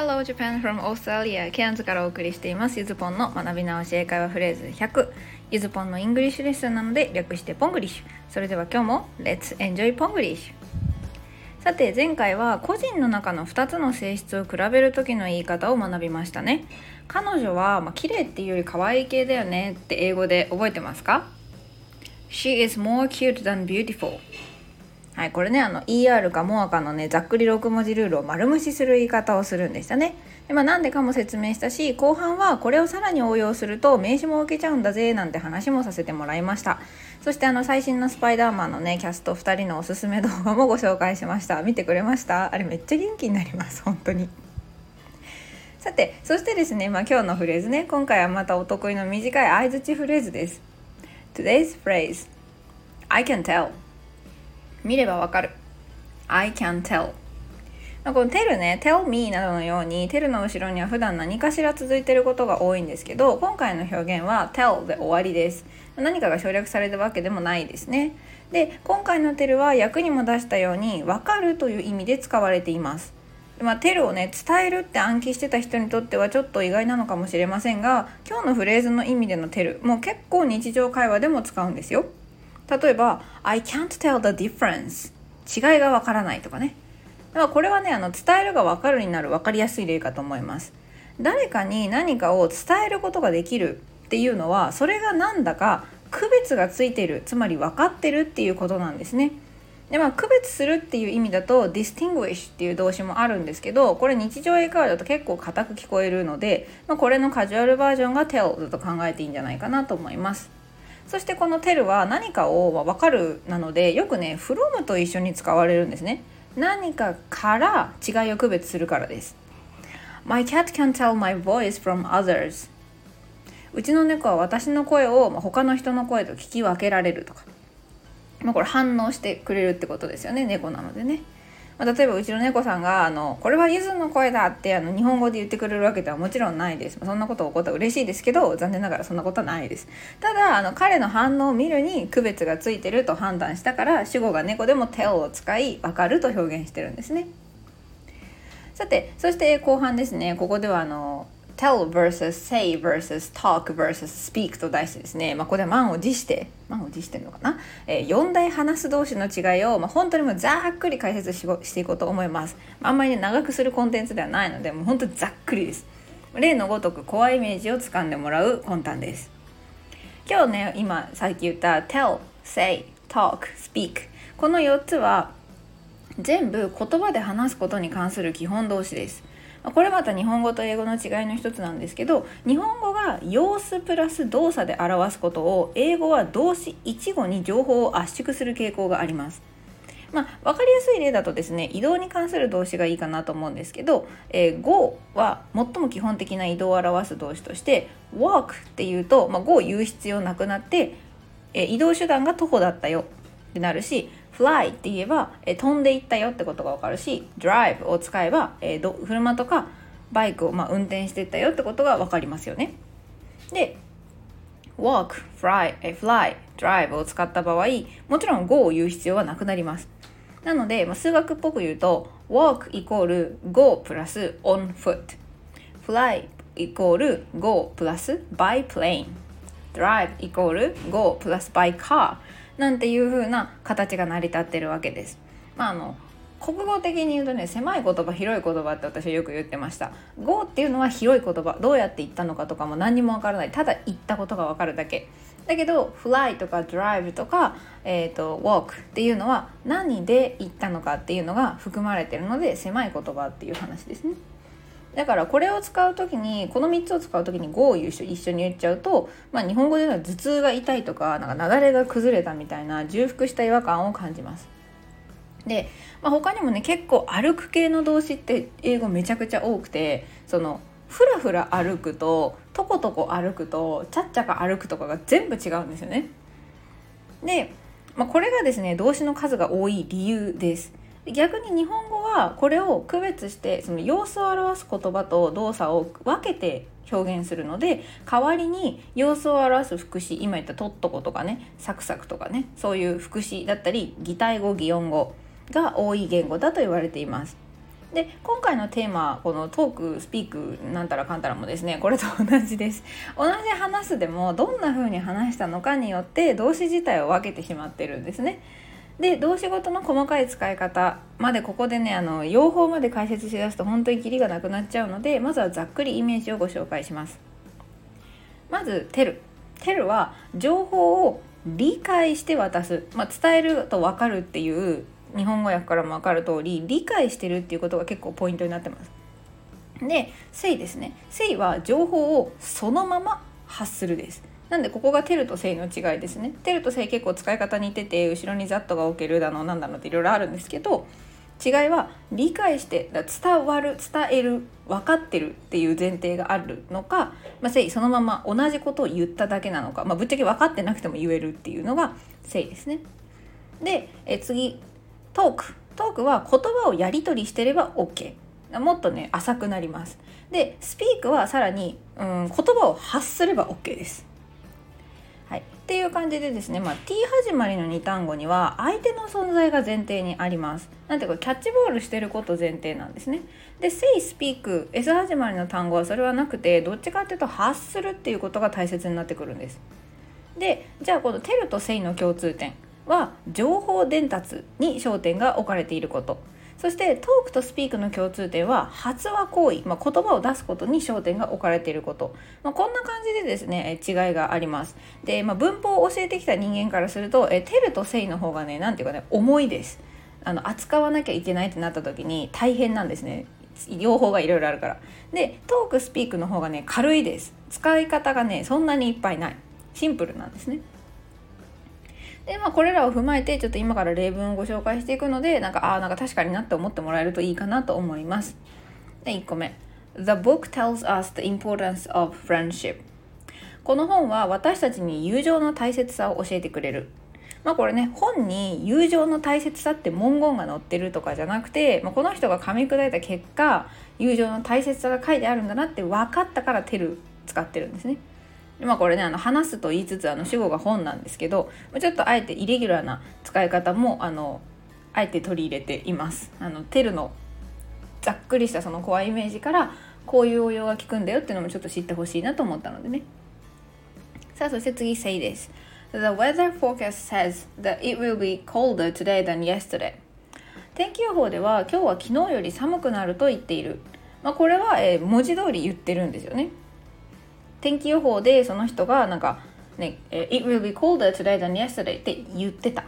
Hello Japan from Australia. ケアンズからお送りしています。ゆずぽんの学び直し英会話フレーズ。100ゆずぽんのイングリッシュレッスンなので略してポングリッシュ。それでは今日も Let's enjoy ポングリッシュさて前回は個人の中の2つの性質を比べる時の言い方を学びましたね。彼女は、まあ、綺麗っていうより可愛い系だよねって英語で覚えてますか？She is more cute than beautiful. はい、これねあの ER か MOA かのねざっくり6文字ルールを丸無視する言い方をするんでしたね。でまあ、なんでかも説明したし後半はこれをさらに応用すると名刺も受けちゃうんだぜなんて話もさせてもらいました。そしてあの最新のスパイダーマンのねキャスト2人のおすすめ動画もご紹介しました。見てくれました？あれめっちゃ元気になります本当に。さてそしてですね、まあ、今日のフレーズね。今回はまたお得意の短い相づちフレーズです。Today's phrase I can tell. 見ればわかる。I can tell. この tell ね tell me などのように tell の後ろには普段何かしら続いていることが多いんですけど今回の表現は tell で終わりです。何かが省略されたわけでもないですね。で今回の tell は役にも出したように分かるという意味で使われています。まあ、テルをね伝えるって暗記してた人にとってはちょっと意外なのかもしれませんが今日のフレーズの意味でのテルもう結構日常会話でも使うんですよ。例えば I can't tell the difference. 違いがわからないとかね。だからこれはねあの伝えるがわかるになる分かりやすい例かと思います。誰かに何かを伝えることができるっていうのはそれが何だか区別がついてる。つまり分かってるっていうことなんですね。でまあ区別するっていう意味だと distinguish っていう動詞もあるんですけどこれ日常英会話だと結構硬く聞こえるので、まあ、これのカジュアルバージョンが tell だと考えていいんじゃないかなと思います。そしてこの tell は何かを分かるなのでよくね from と一緒に使われるんですね。何かから違いを区別するからです。My cat can tell my voice from others. うちの猫は私の声を他の人の声と聞き分けられるとか、まあ、これ反応してくれるってことですよね猫なのでね。まあ、例えばうちの猫さんがあの「これはゆずの声だ」ってあの日本語で言ってくれるわけではもちろんないです、ま、そんなこと起こったら嬉しいですけど残念ながらそんなことはないです。ただあの彼の反応を見るに区別がついてると判断したから主語が猫でも「tell」を使い「わかる」と表現してるんですね。さてそして後半ですね。ここではあの tell versus say versus talk versus speak と題してですね、まあ、これは満を持して満を持してるのかな、えー、4大話す同士の違いを、まあ、本当にもうざっくり解説ししていこうと思います、あんまりね長くするコンテンツではないのでもう本当ざっくりです。例のごとく怖いイメージをつかんでもらう魂胆です。今日ね今さっき言った tell, say, talk, speak この4つは全部言葉で話すことに関する基本動詞です。これまた日本語と英語の違いの一つなんですけど日本語が様子プラス動作で表すことを英語は動詞一語に情報を圧縮する傾向があります。まあ、分かりやすい例だとですね移動に関する動詞がいいかなと思うんですけど「えー、go」は最も基本的な移動を表す動詞として「walk」っていうと「まあ、go」言う必要なくなって、えー、移動手段が徒歩だったよってなるし fly って言えば、え飛んでいったよってことがわかるし drive を使えば、えー、車とかバイクを、ま、運転していったよってことがわかりますよね。で walk, fly, fly, drive を使った場合もちろん go を言う必要はなくなります。なので、まあ、数学っぽく言うと walk イコール go プラス on foot fly イコール go プラス by plane drive イコール go プラス by car なんていう風な形が成り立ってるわけです。まああの国語的に言うとね狭い言葉広い言葉って私はよく言ってました「Go」っていうのは広い言葉どうやって言ったのかとかも何にもわからないただ言ったことがわかるだけだけど「Fly」とか「Drive」とか、えーと「Walk」っていうのは何で言ったのかっていうのが含まれてるので狭い言葉っていう話ですね。だからこれを使う時にこの3つを使う時に「語を一緒に言っちゃうと、まあ、日本語では頭痛が痛いとかなんか雪崩が崩れたみたいな重複した違和感を感じます。で、まあ、他にもね結構歩く系の動詞って英語めちゃくちゃ多くてそのふらふら歩くととことこ歩くとちゃっちゃか歩くとかが全部違うんですよね。で、まあ、これがですね動詞の数が多い理由です。逆に日本はこれを区別してその様子を表す言葉と動作を分けて表現するので代わりに様子を表す副詞今言った「とっとこ」とかね「サクサク」とかねそういう副詞だったり擬態語擬音語が多い言語だと言われています。で今回のテーマこのトークスピークなんたらかんたらもですねこれと同じです同じ話すでもどんな風に話したのかによって動詞自体を分けてしまってるんですねで動詞ごとの細かい使い方までここでねあの用法まで解説しだすと本当にキリがなくなっちゃうのでまずはざっくりイメージをご紹介します。まず「テル」「テル」は情報を理解して渡す、まあ、伝えると分かるっていう日本語訳からも分かる通り理解してるっていうことが結構ポイントになってます。で「せい」ですね「せい」は情報をそのまま発するです。なんでここがテルとセイの違いですね。テルとセイ結構使い方似てて後ろにザットが置けるだのなんだのっていろいろあるんですけど違いは理解して伝わる伝える分かってるっていう前提があるのか、まあ、セイそのまま同じことを言っただけなのか、まあ、ぶっちゃけ分かってなくても言えるっていうのがセイですね。でえ次トーク。トークは言葉をやり取りしてれば OK もっとね浅くなります。でスピークはさらに、うん、言葉を発すれば OK です、っていう感じでですね、まあ、T 始まりの2単語には相手の存在が前提にあります。なんていうかキャッチボールしてること前提なんですね。で、say, speak、S 始まりの単語はそれはなくてどっちかっていうと発するっていうことが大切になってくるんです。で、じゃあこの tell と say の共通点は情報伝達に焦点が置かれていること。そしてトークとスピークの共通点は発話行為、まあ、言葉を出すことに焦点が置かれていること、まあ、こんな感じでですね違いがあります。で、まあ、文法を教えてきた人間からするとえテルとセイの方がね何ていうかね重いです。あの扱わなきゃいけないってなった時に大変なんですね。両方がいろいろあるから。でトークスピークの方がね軽いです。使い方がねそんなにいっぱいない。シンプルなんですね。でまあこれらを踏まえてちょっと今から例文をご紹介していくのでなんかああなんか確かになって思ってもらえるといいかなと思います。で1個目。The book tells us the importance of friendship. この本は私たちに友情の大切さを教えてくれる。まあこれね本に友情の大切さって文言が載ってるとかじゃなくて、まあ、この人が噛み砕いた結果友情の大切さが書いてあるんだなって分かったから「てる」使ってるんですね。まあこれねあの話すと言いつつあの主語が本なんですけどちょっとあえてイレギュラーな使い方もあのあえて取り入れています。あのテルのざっくりしたその怖いイメージからこういう応用が効くんだよっていうのもちょっと知ってほしいなと思ったのでね。さあそして次 Say です。The weather forecast says that it will be colder today than yesterday. 天気予報では今日は昨日より寒くなると言っている。まあ、これは、えー、文字通り言ってるんですよね。天気予報でその人がなんかね「It will be colder today than yesterday」って言ってた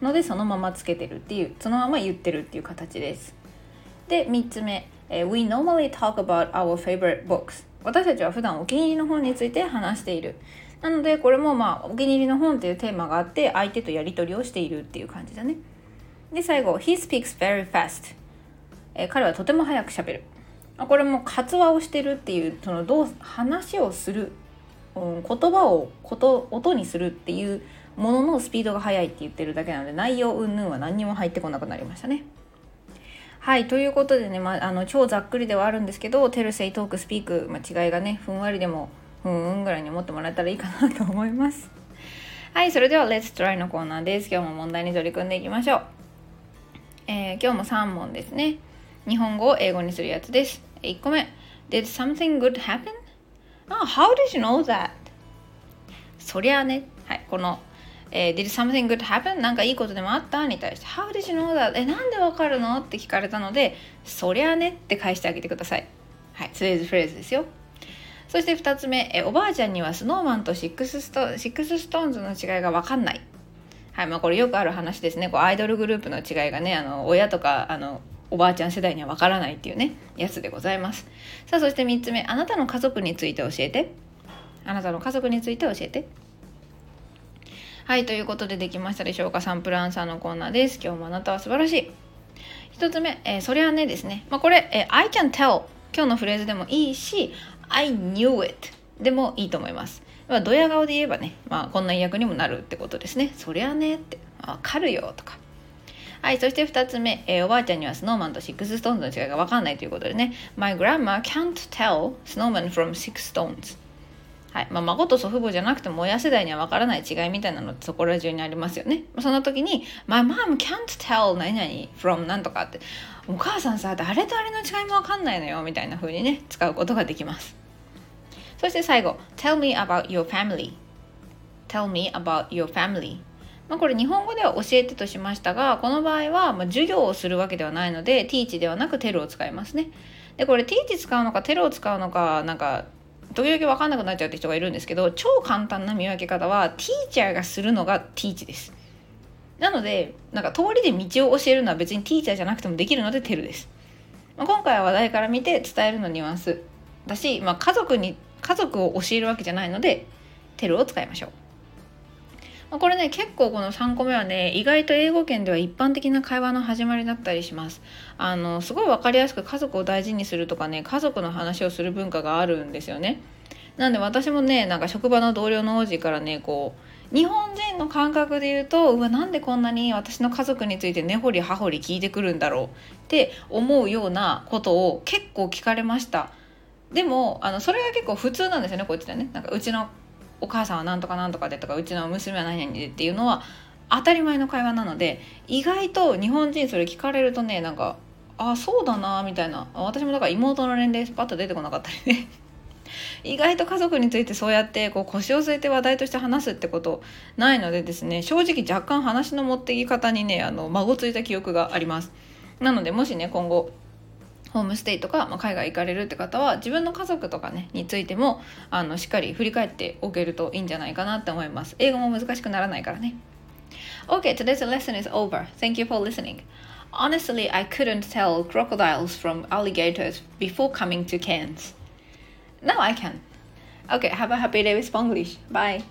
のでそのままつけてるっていうそのまま言ってるっていう形です。で3つ目「We normally talk about our favorite books」私たちは普段お気に入りの本について話している。なのでこれもまあお気に入りの本っていうテーマがあって相手とやり取りをしているっていう感じだね。で最後「He speaks very fast」え彼はとても早くしゃべる。これも発話をしてるっていうそのどう話をする、うん、言葉をこと音にするっていうもののスピードが速いって言ってるだけなので内容云々は何にも入ってこなくなりましたね。はいということでね、まあ、あの超ざっくりではあるんですけどテルセイトークスピーク、まあ、違いがねふんわりでもふんうんぐらいに思ってもらえたらいいかなと思います。はいそれでは Let's Try のコーナーです。今日も問題に取り組んでいきましょう。えー、今日も3問ですね。日本語を英語にするやつです。1個目 Did something good happen? Oh, how did you know that? そりゃね、はい、この、えー、Did something good happen? なんかいいことでもあった？に対して How did you know that? え、なんでわかるの？って聞かれたのでそりゃねって返してあげてください。はい、フレーズフレーズですよ。そして2つ目、えおばあちゃんにはスノーマンとシックスストシックスストーンズの違いが分かんない。はいまあ、これよくある話ですね。こうアイドルグループの違いがね、あの親とかあのおばあちゃん世代にはわからないっていうねやつでございます。さあそして3つ目あなたの家族について教えて。あなたの家族について教えて。はいということでできましたでしょうか。サンプルアンサーのコーナーです。今日もあなたは素晴らしい。1つ目、えー、それはねですね、まあ、これ、えー、I can tell 今日のフレーズでもいいし I knew it でもいいと思います。まあ、ドヤ顔で言えばね、まあ、こんな訳にもなるってことですね。そりゃねって、わかるよとか、はい、そして2つ目、えー、おばあちゃんにはスノーマンとシックスストーンズの違いが分かんないということでね。My grandma can't tell Snow Man from SixTONES. はいまあ、孫と祖父母じゃなくても親世代には分からない違いみたいなのってそこら中にありますよね。その時に「My mom can't tell 何々 from なんとか」って「お母さんさ誰とあれの違いも分かんないのよ」みたいな風にね使うことができます。そして最後「Tell me about your family」「Tell me about your family」まあ、これ日本語では教えてとしましたがこの場合はま授業をするわけではないので teach ではなく tell を使いますね。でこれ teach 使うのか tell を使うのかなんか時々分かんなくなっちゃうって人がいるんですけど超簡単な見分け方はティーチャーがするのがティーチです。なのでなんか通りで道を教えるのは別にティーチャーじゃなくてもできるのでテルです、まあ、今回は話題から見て伝えるのニュアンスだし、まあ、家族に家族を教えるわけじゃないのでテルを使いましょう。まこれね結構この3個目はね意外と英語圏では一般的な会話の始まりだったりします。あのすごい分かりやすく家族を大事にするとかね家族の話をする文化があるんですよね。なんで私もねなんか職場の同僚の王子からねこう日本人の感覚で言うとうわなんでこんなに私の家族について根掘り葉掘り聞いてくるんだろうって思うようなことを結構聞かれました。でもあのそれが結構普通なんですよねこっちでね。なんかうちのお母さんはなんとかなんとかでとかうちの娘は何々でっていうのは当たり前の会話なので意外と日本人それ聞かれるとねなんかあそうだなみたいな。私もだから妹の年齢パッと出てこなかったりね。意外と家族についてそうやってこう腰を据えて話題として話すってことないのでですね正直若干話の持ってき方にねあの孫ついた記憶があります。なのでもしね今後ホームステイとか、まあ、海外行かれるって方は自分の家族とかねについてもあのしっかり振り返っておけるといいんじゃないかなって思います英語も難しくならないからね Okay, today's lesson is over. Thank you for listening. Honestly, I couldn't tell crocodiles from alligators before coming to Cairns. Now I can. Okay, have a happy day with Spanglish. Bye.